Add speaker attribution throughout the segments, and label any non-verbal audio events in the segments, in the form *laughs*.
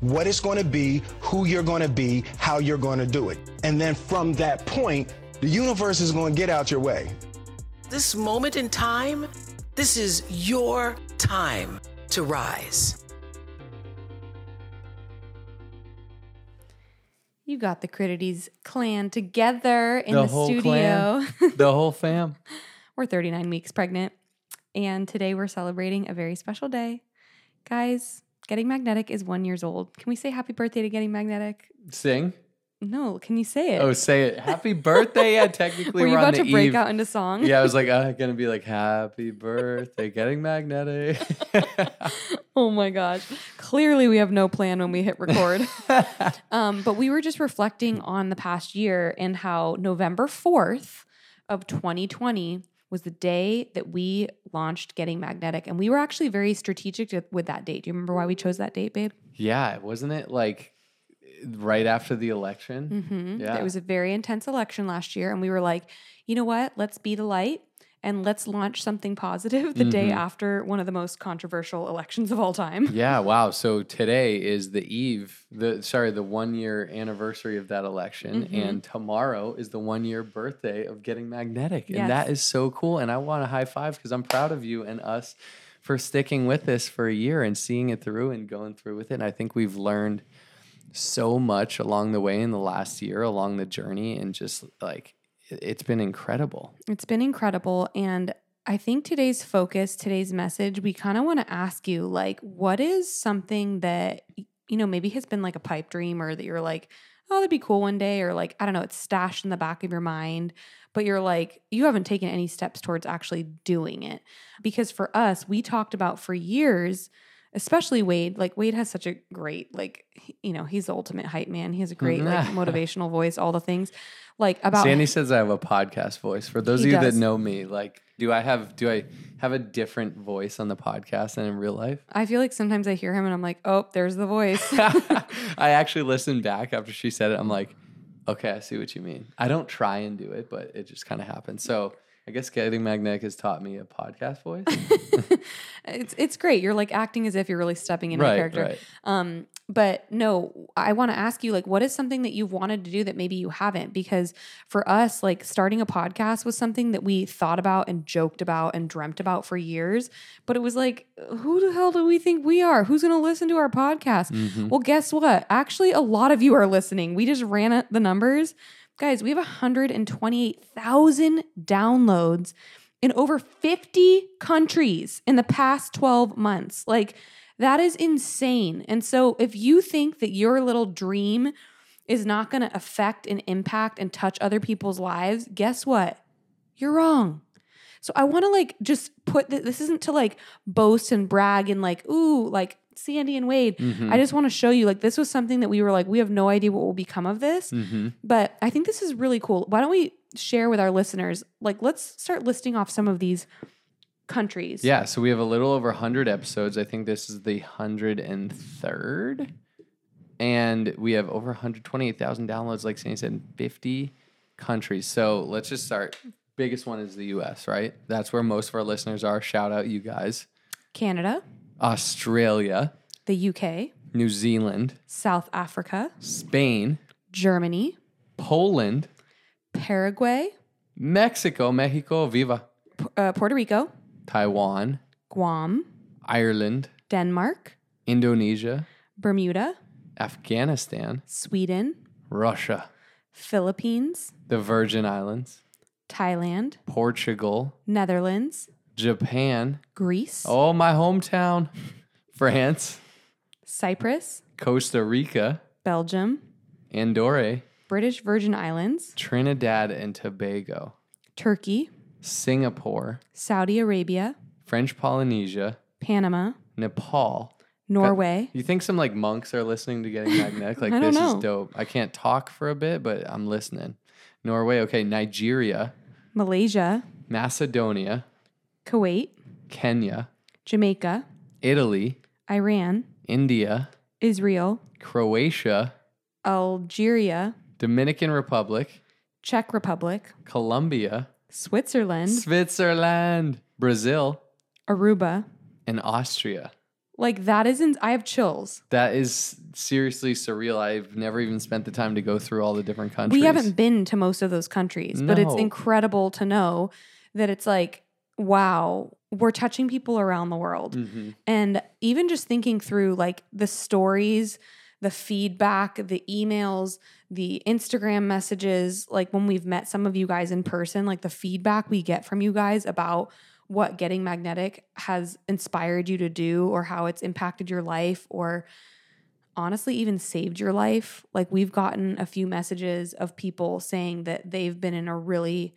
Speaker 1: what it's going to be, who you're going to be, how you're going to do it. And then from that point, the universe is going to get out your way.
Speaker 2: This moment in time, this is your time to rise.
Speaker 3: You got the Critities clan together in
Speaker 4: The
Speaker 3: the,
Speaker 4: whole
Speaker 3: studio. *laughs*
Speaker 4: The whole fam.
Speaker 3: we're 39 weeks pregnant, and today we're celebrating a very special day. Guys, Getting Magnetic is one years old. Can we say happy birthday to Getting Magnetic?
Speaker 4: Sing.
Speaker 3: No, can you say it?
Speaker 4: Oh, say it. Happy birthday. Yeah, *laughs* technically
Speaker 3: Were you about to
Speaker 4: the
Speaker 3: break
Speaker 4: eve.
Speaker 3: out into song?
Speaker 4: Yeah, I was like, uh, *laughs* gonna be like, happy birthday, getting magnetic. *laughs*
Speaker 3: oh my gosh. Clearly, we have no plan when we hit record. um, but we were just reflecting on the past year and how November 4th of 2020 was the day that we launched Getting Magnetic. And we were actually very strategic to- with that date. Do you remember why we chose that date, babe?
Speaker 4: yeah, wasn't it like right after the election?
Speaker 3: Mm-hmm.
Speaker 4: Yeah.
Speaker 3: It was a very intense election last year. And we were like, you know what? Let's be the light and let's launch something positive the day
Speaker 4: Mhm.
Speaker 3: after one of the most controversial elections of all time.
Speaker 4: Yeah, *laughs* wow. So today is the eve, the sorry, the one year anniversary of that election,
Speaker 3: Mhm.
Speaker 4: and tomorrow is the one year birthday of getting magnetic, and that
Speaker 3: Yes.
Speaker 4: is so cool. And I want a high five because I'm proud of you and us for sticking with this for a year and seeing it through and going through with it. And I think we've learned so much along the way in the last year, along the journey, and just like it's been incredible.
Speaker 3: It's been incredible. And I think today's focus, today's message, we kind of want to ask you like, what is something that, you know, maybe has been like a pipe dream or that you're like, oh, that'd be cool one day, or like, I don't know, it's stashed in the back of your mind, but you're like, you haven't taken any steps towards actually doing it. Because for us, we talked about for years, especially Wade, like Wade has such a great, like, you know, he's the ultimate hype man. He has a great, like, mm-hmm. *laughs* motivational voice, all the things. Like about
Speaker 4: Sandy says I have a podcast voice. For those of you
Speaker 3: does.
Speaker 4: that know me, like, do I have do I have a different voice on the podcast than in real life?
Speaker 3: I feel like sometimes I hear him and I'm like, oh, there's the voice. *laughs*
Speaker 4: I actually listened back after she said it. I'm like, okay, I see what you mean. I don't try and do it, but it just kind of happens. So I guess getting magnetic has taught me a podcast voice. *laughs*
Speaker 3: it's it's great. You're like acting as if you're really stepping into
Speaker 4: right,
Speaker 3: the character.
Speaker 4: right.
Speaker 3: Um, but no, I want to ask you, like, what is something that you've wanted to do that maybe you haven't? Because for us, like, starting a podcast was something that we thought about and joked about and dreamt about for years. But it was like, who the hell do we think we are? Who's going to listen to our podcast?
Speaker 4: Mhm.
Speaker 3: Well, guess what? Actually, a lot of you are listening. We just ran the numbers. Guys, we have 128,000 downloads in over 50 countries in the past 12 months. Like, that is insane. And so, if you think that your little dream is not going to affect and impact and touch other people's lives, guess what? You're wrong. So I want to like just put th- this isn't to like boast and brag and like ooh like Sandy and Wade.
Speaker 4: Mhm.
Speaker 3: I just want to show you like this was something that we were like we have no idea what will become of this,
Speaker 4: Mhm.
Speaker 3: but I think this is really cool. Why don't we share with our listeners like let's start listing off some of these countries.
Speaker 4: Yeah, so we have a little over 100 episodes. I think this is the 103rd. And we have over 128,000 downloads, like Sandy said, in 50 countries. So let's just start. Biggest one is the US, right? That's where most of our listeners are. Shout out you guys.
Speaker 3: Canada,
Speaker 4: Australia,
Speaker 3: the UK,
Speaker 4: New Zealand,
Speaker 3: South Africa,
Speaker 4: Spain,
Speaker 3: Germany,
Speaker 4: Poland,
Speaker 3: Paraguay,
Speaker 4: Mexico, Mexico, Viva,
Speaker 3: P- uh, Puerto Rico,
Speaker 4: Taiwan,
Speaker 3: Guam,
Speaker 4: Ireland,
Speaker 3: Denmark,
Speaker 4: Indonesia,
Speaker 3: Bermuda,
Speaker 4: Afghanistan,
Speaker 3: Sweden,
Speaker 4: Russia,
Speaker 3: Philippines,
Speaker 4: the Virgin Islands,
Speaker 3: Thailand,
Speaker 4: Portugal,
Speaker 3: Netherlands,
Speaker 4: Japan,
Speaker 3: Greece,
Speaker 4: oh, my hometown, France,
Speaker 3: Cyprus,
Speaker 4: Costa Rica,
Speaker 3: Belgium,
Speaker 4: Andorra,
Speaker 3: British Virgin Islands,
Speaker 4: Trinidad and Tobago,
Speaker 3: Turkey,
Speaker 4: Singapore,
Speaker 3: Saudi Arabia,
Speaker 4: French Polynesia,
Speaker 3: Panama,
Speaker 4: Nepal,
Speaker 3: Norway.
Speaker 4: You think some like monks are listening to Getting Magnetic? *laughs* Like this
Speaker 3: know.
Speaker 4: is dope. I can't talk for a bit, but I'm listening. Norway, okay. Nigeria,
Speaker 3: Malaysia,
Speaker 4: Macedonia,
Speaker 3: Kuwait,
Speaker 4: Kenya,
Speaker 3: Jamaica,
Speaker 4: Italy,
Speaker 3: Iran,
Speaker 4: India,
Speaker 3: Israel,
Speaker 4: Croatia,
Speaker 3: Algeria,
Speaker 4: Dominican Republic,
Speaker 3: Czech Republic,
Speaker 4: Colombia,
Speaker 3: Switzerland,
Speaker 4: Switzerland, Brazil,
Speaker 3: Aruba.
Speaker 4: and Austria.
Speaker 3: Like that isn't I have chills.
Speaker 4: That is seriously surreal. I've never even spent the time to go through all the different countries.
Speaker 3: We haven't been to most of those countries, but it's
Speaker 4: No.
Speaker 3: incredible to know that it's like, wow, we're touching people around the world.
Speaker 4: Mhm.
Speaker 3: And even just thinking through like the stories, the feedback, the emails, the Instagram messages, like when we've met some of you guys in person, like the feedback we get from you guys about what getting magnetic has inspired you to do or how it's impacted your life or honestly even saved your life. Like we've gotten a few messages of people saying that they've been in a really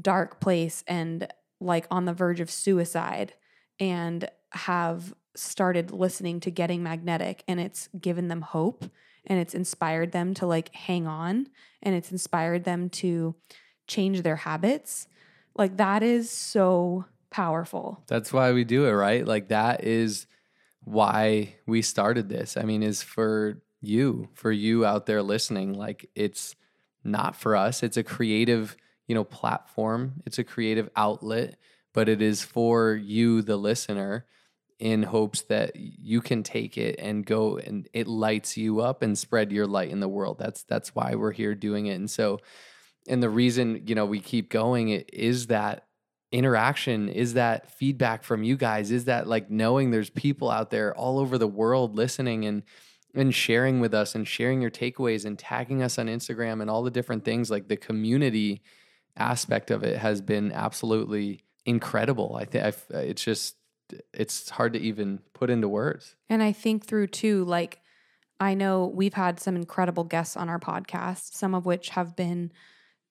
Speaker 3: dark place and like on the verge of suicide and have started listening to Getting Magnetic and it's given them hope and it's inspired them to like hang on and it's inspired them to change their habits. Like that is so powerful.
Speaker 4: That's why we do it, right? Like that is why we started this. I mean, is for you, for you out there listening. Like it's not for us. It's a creative, you know, platform. It's a creative outlet, but it is for you, the listener, in hopes that you can take it and go and it lights you up and spread your light in the world. That's that's why we're here doing it. And so and the reason, you know, we keep going it is that interaction is that feedback from you guys is that like knowing there's people out there all over the world listening and and sharing with us and sharing your takeaways and tagging us on Instagram and all the different things like the community aspect of it has been absolutely incredible. I think uh, it's just it's hard to even put into words.
Speaker 3: And I think through too, like, I know we've had some incredible guests on our podcast, some of which have been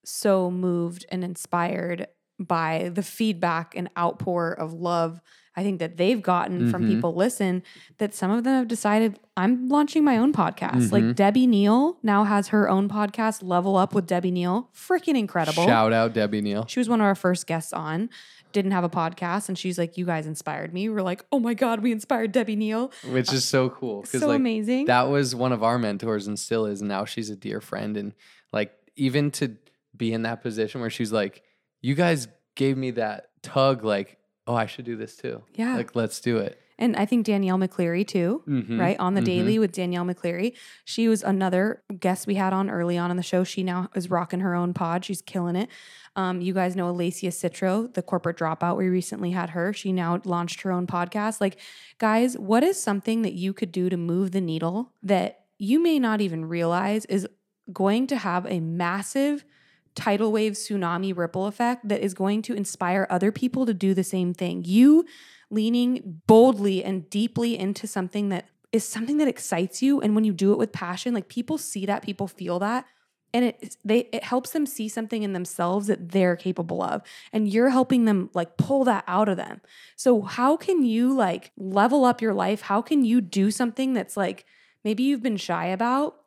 Speaker 3: so moved and inspired by the feedback and outpour of love I think that they've gotten from
Speaker 4: Mhm.
Speaker 3: people listen that some of them have decided I'm launching my own podcast.
Speaker 4: Mhm.
Speaker 3: Like Debbie Neal now has her own podcast, Level Up with Debbie Neal. Freaking incredible.
Speaker 4: shout out debbie neal
Speaker 3: She was one of our first guests on, didn't have a podcast, and she's like, You guys inspired me. We're like, Oh my God, we inspired Debbie Neal.
Speaker 4: which is so cool
Speaker 3: So
Speaker 4: like
Speaker 3: amazing.
Speaker 4: that was one of our mentors and still is and now she's a dear friend and like even to be in that position where she's like you guys gave me that tug like oh i should do this too
Speaker 3: Yeah.
Speaker 4: like let's do it
Speaker 3: and I think Danielle McCleary too.
Speaker 4: Mhm,
Speaker 3: right? On the
Speaker 4: mhm.
Speaker 3: daily with Danielle McCleary. She was another guest we had on early on in the show. She now is rocking her own pod. She's killing it. Um, you guys know Alacia Citro, the corporate dropout. We recently had her. She now launched her own podcast. Like, guys, what is something that you could do to move the needle that you may not even realize is going to have a massive tidal wave tsunami ripple effect that is going to inspire other people to do the same thing? You leaning boldly and deeply into something that is something that excites you and when you do it with passion like people see that people feel that and it they it helps them see something in themselves that they're capable of and you're helping them like pull that out of them so how can you like level up your life how can you do something that's like maybe you've been shy about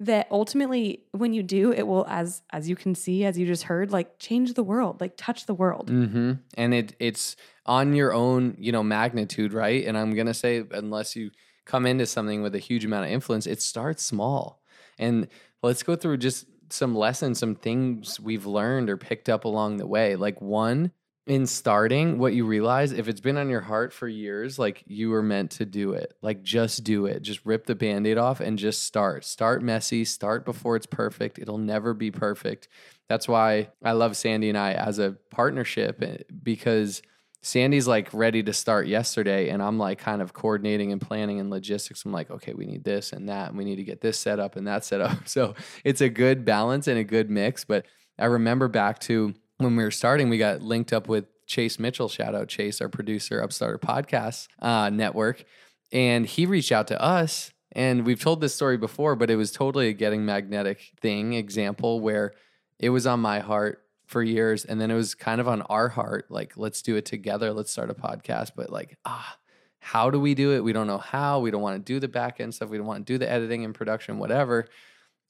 Speaker 3: that ultimately when you do it will as as you can see as you just heard like change the world like touch the world
Speaker 4: hmm And it it's on your own, you know, magnitude, right? And I'm gonna say, unless you come into something with a huge amount of influence, it starts small. And let's go through just some lessons, some things we've learned or picked up along the way. Like one, in starting, what you realize, if it's been on your heart for years, like you were meant to do it. Like just do it. Just rip the band-aid off and just start. Start messy, start before it's perfect. It'll never be perfect. That's why I love Sandy and I as a partnership eh, because Sandy's like ready to start yesterday, and I'm like kind of coordinating and planning and logistics. I'm like, okay, we need this and that, and we need to get this set up and that set up. *laughs* So it's a good balance and a good mix. But I remember back to when we were starting, we got linked up with Chase Mitchell. Shout out Chase, our producer, Upstarter Podcast uh, Network, and he reached out to us. And we've told this story before, but it was totally a getting magnetic thing example where it was on my heart for years and then it was kind of on our heart like let's do it together let's start a podcast but like ah how do we do it? We don't know how. We don't want to do the back end stuff. We don't want to do the editing and production, whatever.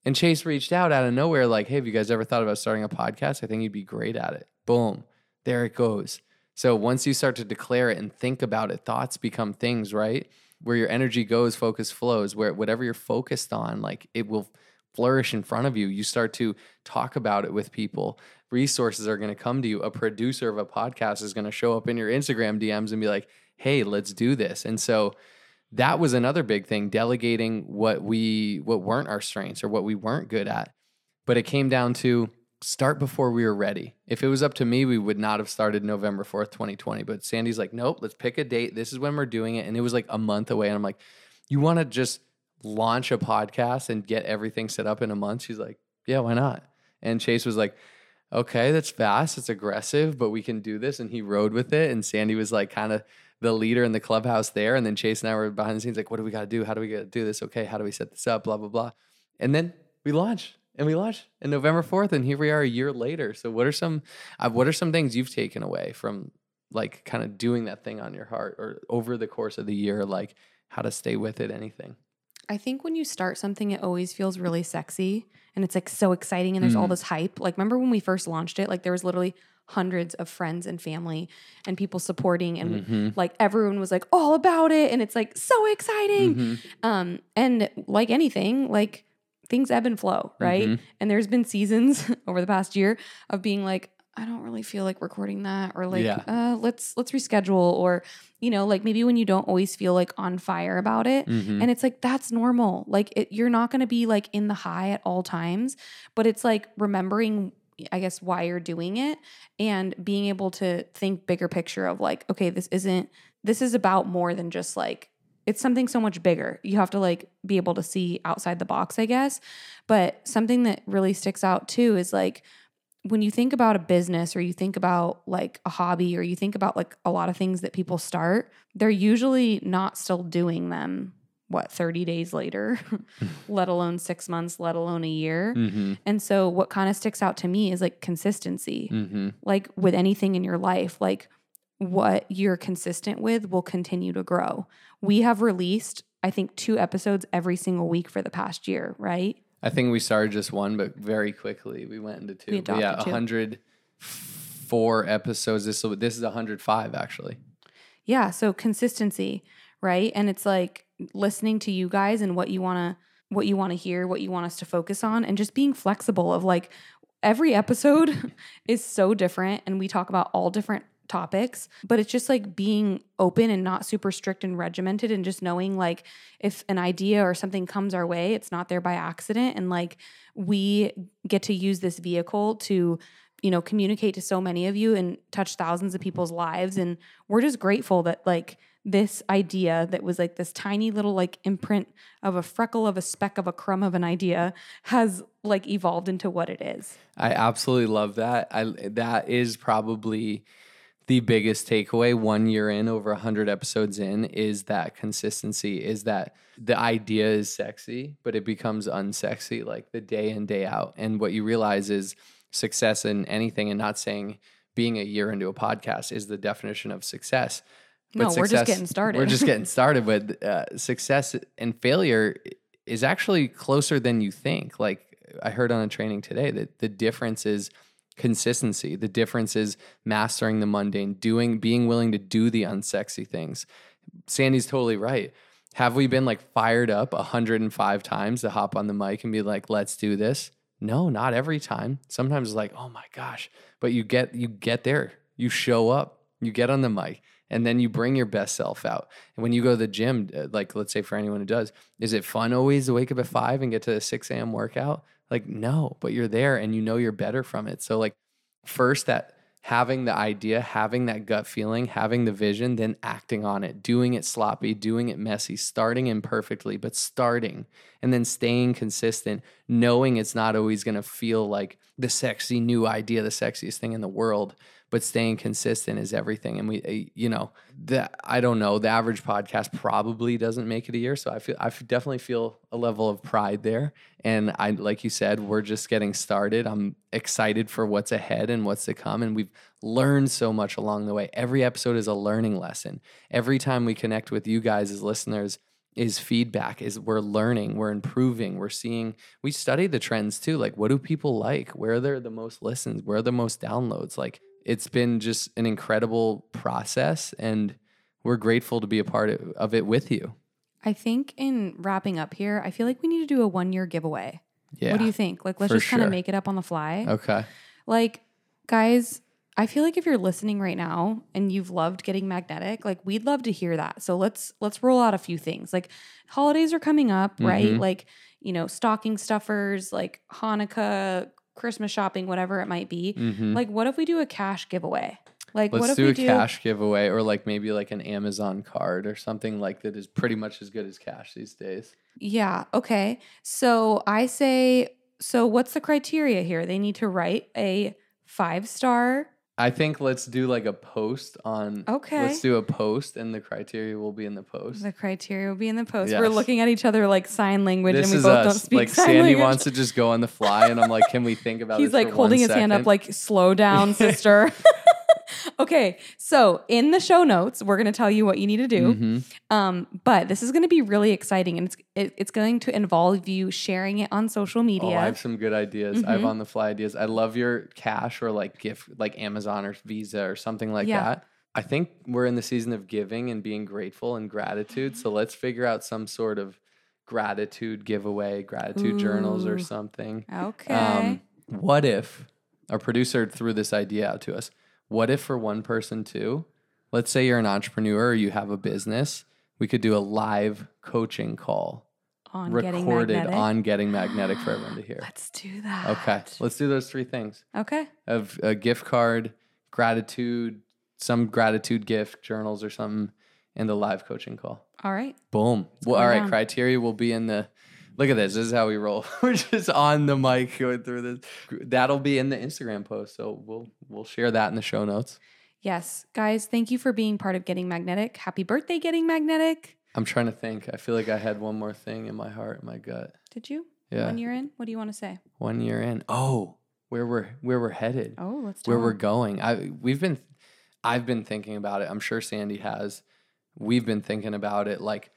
Speaker 4: And Chase reached out out of nowhere, like, hey, have you guys ever thought about starting a podcast? I think you'd be great at it. Boom. There it goes. So once you start to declare it and think about it, thoughts become things, right? Where your energy goes, focus flows, where whatever you're focused on, like it will flourish in front of you. You start to talk about it with people. Resources are going to come to you. A producer of a podcast is going to show up in your Instagram DMs and be like, hey, let's do this. And so that was another big thing, delegating what we what weren't our strengths or what we weren't good at. But it came down to start before we were ready. If it was up to me, we would not have started November 4th, 2020. But Sandy's like, nope, let's pick a date. This is when we're doing it. And it was like a month away. And I'm like, you want to just launch a podcast and get everything set up in a month? She's like, yeah, why not? And Chase was like, okay, that's fast. It's aggressive, but we can do this. And he rode with it. And Sandy was like, kind of the leader in the clubhouse there. And then Chase and I were behind the scenes, like, what do we got to do? How do we do this? Okay, how do we set this up? Blah, blah, blah. And then we launch and we launched in November 4th. And here we are a year later. So, what are some, uh, what are some things you've taken away from like kind of doing that thing on your heart or over the course of the year, like how to stay with it, anything?
Speaker 3: I think when you start something, it always feels really sexy and it's like so exciting and there's all
Speaker 4: Mm.
Speaker 3: this hype. Like, remember when we first launched it? Like, there was literally hundreds of friends and family and people supporting, and
Speaker 4: Mhm.
Speaker 3: like everyone was like all about it. And it's like so exciting.
Speaker 4: Mhm.
Speaker 3: Um, and like anything, like things ebb and flow, right?
Speaker 4: Mhm.
Speaker 3: And there's been seasons *laughs* over the past year of being like, I don't really feel like recording that, or like,
Speaker 4: Yeah.
Speaker 3: uh, let's let's reschedule, or you know, like maybe when you don't always feel like on fire about it,
Speaker 4: Mhm.
Speaker 3: and it's like that's normal. Like it, you're not going to be like in the high at all times, but it's like remembering, I guess, why you're doing it and being able to think bigger picture of like, okay, this isn't. This is about more than just like it's something so much bigger. You have to like be able to see outside the box, I guess. But something that really sticks out too is like when you think about a business or you think about like a hobby or you think about like a lot of things that people start, they're usually not still doing them what 30 days later, *laughs* *laughs* let alone 6 months, let alone a year.
Speaker 4: Mhm.
Speaker 3: And so what kind of sticks out to me is like consistency.
Speaker 4: Mhm.
Speaker 3: Like with anything in your life, like what you're consistent with will continue to grow. We have released I think two episodes every single week for the past year, right?
Speaker 4: I think we started just one, but very quickly we went into two.
Speaker 3: We
Speaker 4: yeah,
Speaker 3: adopted two.
Speaker 4: 104 episodes. This this is 105 actually.
Speaker 3: Yeah, so consistency, right? And it's like listening to you guys and what you want to what you want to hear, what you want us to focus on and just being flexible of like every episode *laughs* is so different and we talk about all different topics, but it's just like being open and not super strict and regimented and just knowing like if an idea or something comes our way, it's not there by accident and like we get to use this vehicle to you know communicate to so many of you and touch thousands of people's lives and we're just grateful that like this idea that was like this tiny little like imprint of a freckle of a speck of a crumb of an idea has like evolved into what it is.
Speaker 4: I absolutely love that. I that is probably the biggest takeaway one year in over 100 episodes in is that consistency is that the idea is sexy but it becomes unsexy like the day in day out and what you realize is success in anything and not saying being a year into a podcast is the definition of success
Speaker 3: No, we're just getting started.
Speaker 4: we're just getting *laughs* started but uh, success and failure is actually closer than you think. Like i heard on a training today that the difference is consistency. The difference is mastering the mundane doing being willing to do the unsexy things. Sandy's totally right. Have we been like fired up 105 times to hop on the mic and be like let's do this no not every time. Sometimes it's like oh my gosh. But you get you get there. You show up. You get on the mic and then you bring your best self out. And when you go to the gym uh, like let's say for anyone who does is it fun always to wake up at 5 and get to a 6 a.m workout? Like no but you're there and you know you're better from it. So like first that having the idea having that gut feeling having the vision then acting on it doing it sloppy doing it messy starting imperfectly but starting and then staying consistent knowing it's not always going to feel like the sexy new idea the sexiest thing in the world but staying consistent is everything. And we, uh, you know, the I don't know, the average podcast probably doesn't make it a year. So I feel I definitely feel a level of pride there. And I, like you said, we're just getting started. I'm excited for what's ahead and what's to come. And we've learned so much along the way. Every episode is a learning lesson. Every time we connect with you guys as listeners is feedback is we're learning we're improving we're seeing we study the trends too like what do people like where are there the most listens where are the most downloads like it's been just an incredible process and we're grateful to be a part of- it with you
Speaker 3: I think in wrapping up here, I feel like we need to do a one year giveaway.
Speaker 4: yeah
Speaker 3: What do you think? Like, let's just kind
Speaker 4: sure.
Speaker 3: of make it up on the fly.
Speaker 4: okay
Speaker 3: Like, guys, I feel like if you're listening right now and you've loved getting magnetic, like we'd love to hear that. So let's let's roll out a few things. Like holidays are coming up, right?
Speaker 4: Mhm.
Speaker 3: Like, you know, stocking stuffers, like Hanukkah, Christmas shopping, whatever it might be.
Speaker 4: Mhm.
Speaker 3: Like, what if we do a cash giveaway? Like, what
Speaker 4: let's
Speaker 3: if
Speaker 4: do
Speaker 3: we
Speaker 4: a
Speaker 3: do
Speaker 4: cash giveaway or like maybe like an amazon card or something like that is pretty much as good as cash these days
Speaker 3: Yeah. Okay. So I say, so what's the criteria here? They need to write a five star.
Speaker 4: I think let's do like a post on.
Speaker 3: Okay.
Speaker 4: Let's do a post, and the criteria will be in the post.
Speaker 3: The criteria will be in the post. We're looking at each other like sign language,
Speaker 4: this
Speaker 3: and we both don't
Speaker 4: us.
Speaker 3: speak
Speaker 4: Like
Speaker 3: sign
Speaker 4: Sandy
Speaker 3: language.
Speaker 4: wants to just go on the fly, and I'm like, can we think about?
Speaker 3: It? *laughs*
Speaker 4: He's
Speaker 3: like holding his hand up, like slow down, *laughs* sister. *laughs* okay, so in the show notes, we're gonna tell you what you need to do.
Speaker 4: Mhm.
Speaker 3: Um, but this is going to be really exciting, and it's it, it's going to involve you sharing it on social media.
Speaker 4: Oh, I have some good ideas. I have
Speaker 3: Mhm.
Speaker 4: on the fly ideas. I love your cash or like gift, like Amazon or Visa or something like
Speaker 3: Yeah.
Speaker 4: that. I think we're in the season of giving and being grateful and gratitude. So let's figure out some sort of gratitude giveaway, gratitude journals or something.
Speaker 3: okay.
Speaker 4: Um, what if our producer threw this idea out to us? What if for one person too, let's say you're an entrepreneur or you have a business, we could do a live coaching call
Speaker 3: on
Speaker 4: recorded
Speaker 3: magnetic.
Speaker 4: on getting magnetic for everyone to *gasps* hear.
Speaker 3: Let's do that.
Speaker 4: Okay, let's do those three things:
Speaker 3: Okay.
Speaker 4: of a gift card, gratitude, some gratitude gift, journals or something, and the live coaching call.
Speaker 3: All right.
Speaker 4: Boom. Well, all right.
Speaker 3: down.
Speaker 4: Criteria will be in the. Look at this. This is how we roll. *laughs* We're just on the mic going through this. That'll be in the Instagram post, so we'll we'll share that in the show notes.
Speaker 3: Yes, guys, thank you for being part of Getting Magnetic. Happy birthday, Getting Magnetic.
Speaker 4: I'm trying to think. I feel like I had one more thing in my heart, in my gut.
Speaker 3: Did you?
Speaker 4: Yeah.
Speaker 3: One year in? What do you want to say?
Speaker 4: One year in. Oh, where we're where we're headed.
Speaker 3: Oh, let's
Speaker 4: where we're going. I we've been I've been thinking about it. I'm sure Sandy has. We've been thinking about it like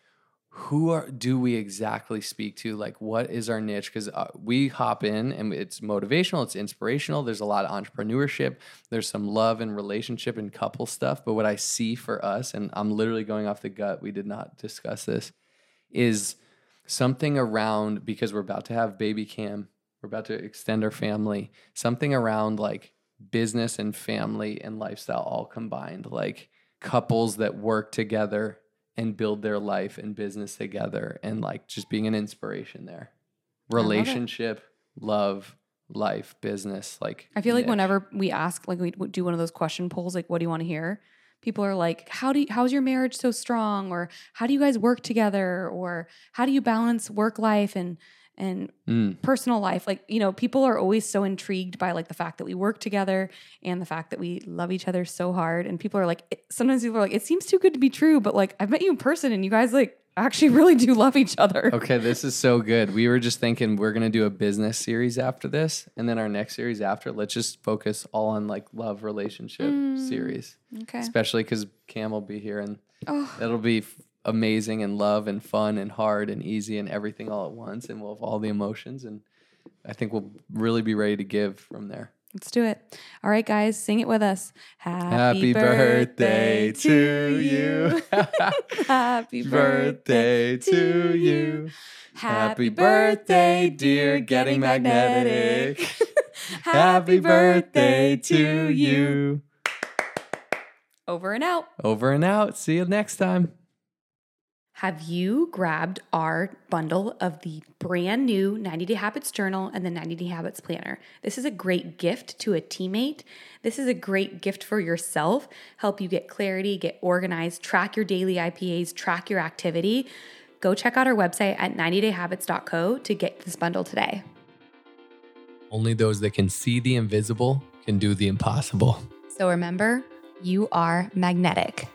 Speaker 4: who are do we exactly speak to? Like what is our niche cuz uh, we hop in and it's motivational, it's inspirational. There's a lot of entrepreneurship, there's some love and relationship and couple stuff, but what I see for us and I'm literally going off the gut, we did not discuss this is something around because we're about to have baby cam, we're about to extend our family, something around like business and family and lifestyle all combined, like couples that work together and build their life and business together and like just being an inspiration there. Relationship, love, life, business, like
Speaker 3: I feel like
Speaker 4: niche.
Speaker 3: whenever we ask, like we do one of those question polls, like, what do you want to hear? People are like, how do you, how's your marriage so strong? Or how do you guys work together? Or how do you balance work life and, and
Speaker 4: Mm,
Speaker 3: personal life? Like, you know, people are always so intrigued by like the fact that we work together and the fact that we love each other so hard. And people are like, it- sometimes people are like, it seems too good to be true, but like, I've met you in person and you guys like actually *laughs* really do love each other.
Speaker 4: Okay, this is so good. We were just thinking we're gonna do a business series after this, and then our next series after, let's just focus all on like love relationship
Speaker 3: Mm.
Speaker 4: series,
Speaker 3: Okay.
Speaker 4: especially because Cam will be here, and
Speaker 3: Oh,
Speaker 4: it'll be amazing and love and fun and hard and easy and everything all at once, and we'll have all the emotions, and I think we'll really be ready to give from there.
Speaker 3: let's do it. All right, guys, sing it with us.
Speaker 4: Happy birthday to you.
Speaker 3: Happy
Speaker 4: birthday to you. Happy birthday, dear Getting Magnetic. Happy birthday to you.
Speaker 3: Over and out.
Speaker 4: Over and out. See you next time.
Speaker 3: Have you grabbed our bundle of the brand new 90 Day Habits Journal and the 90 Day Habits Planner? This is a great gift to a teammate. This is a great gift for yourself. Help you get clarity, get organized, track your daily IPAs, track your activity. Go check out our website at 90dayhabits.co to get this bundle today.
Speaker 4: Only those that can see the invisible can do the impossible.
Speaker 3: So remember, you are magnetic.